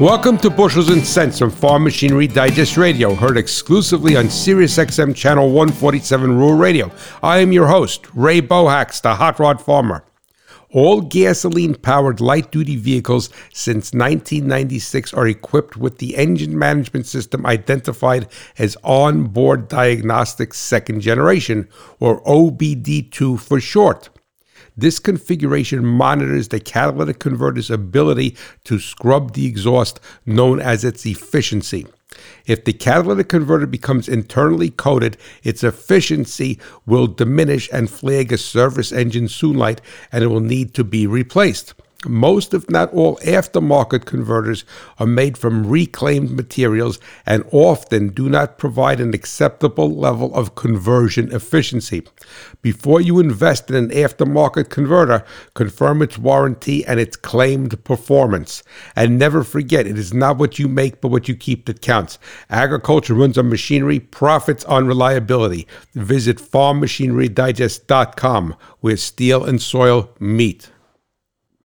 Welcome to Bushels and Cents from Farm Machinery Digest Radio, heard exclusively on SiriusXM Channel 147 Rural Radio. I am your host, Ray Bohacz, the Hot Rod Farmer. All gasoline powered light duty vehicles since 1996 are equipped with the engine management system identified as Onboard Diagnostics Second Generation, or OBD2 for short. This configuration monitors the catalytic converter's ability to scrub the exhaust, known as its efficiency. If the catalytic converter becomes internally coated, its efficiency will diminish and flag a service engine soon light and it will need to be replaced. Most, if not all, aftermarket converters are made from reclaimed materials and often do not provide an acceptable level of conversion efficiency. Before you invest in an aftermarket converter, confirm its warranty and its claimed performance. And never forget, it is not what you make, but what you keep that counts. Agriculture runs on machinery, profits on reliability. Visit farmmachinerydigest.com where steel and soil meet.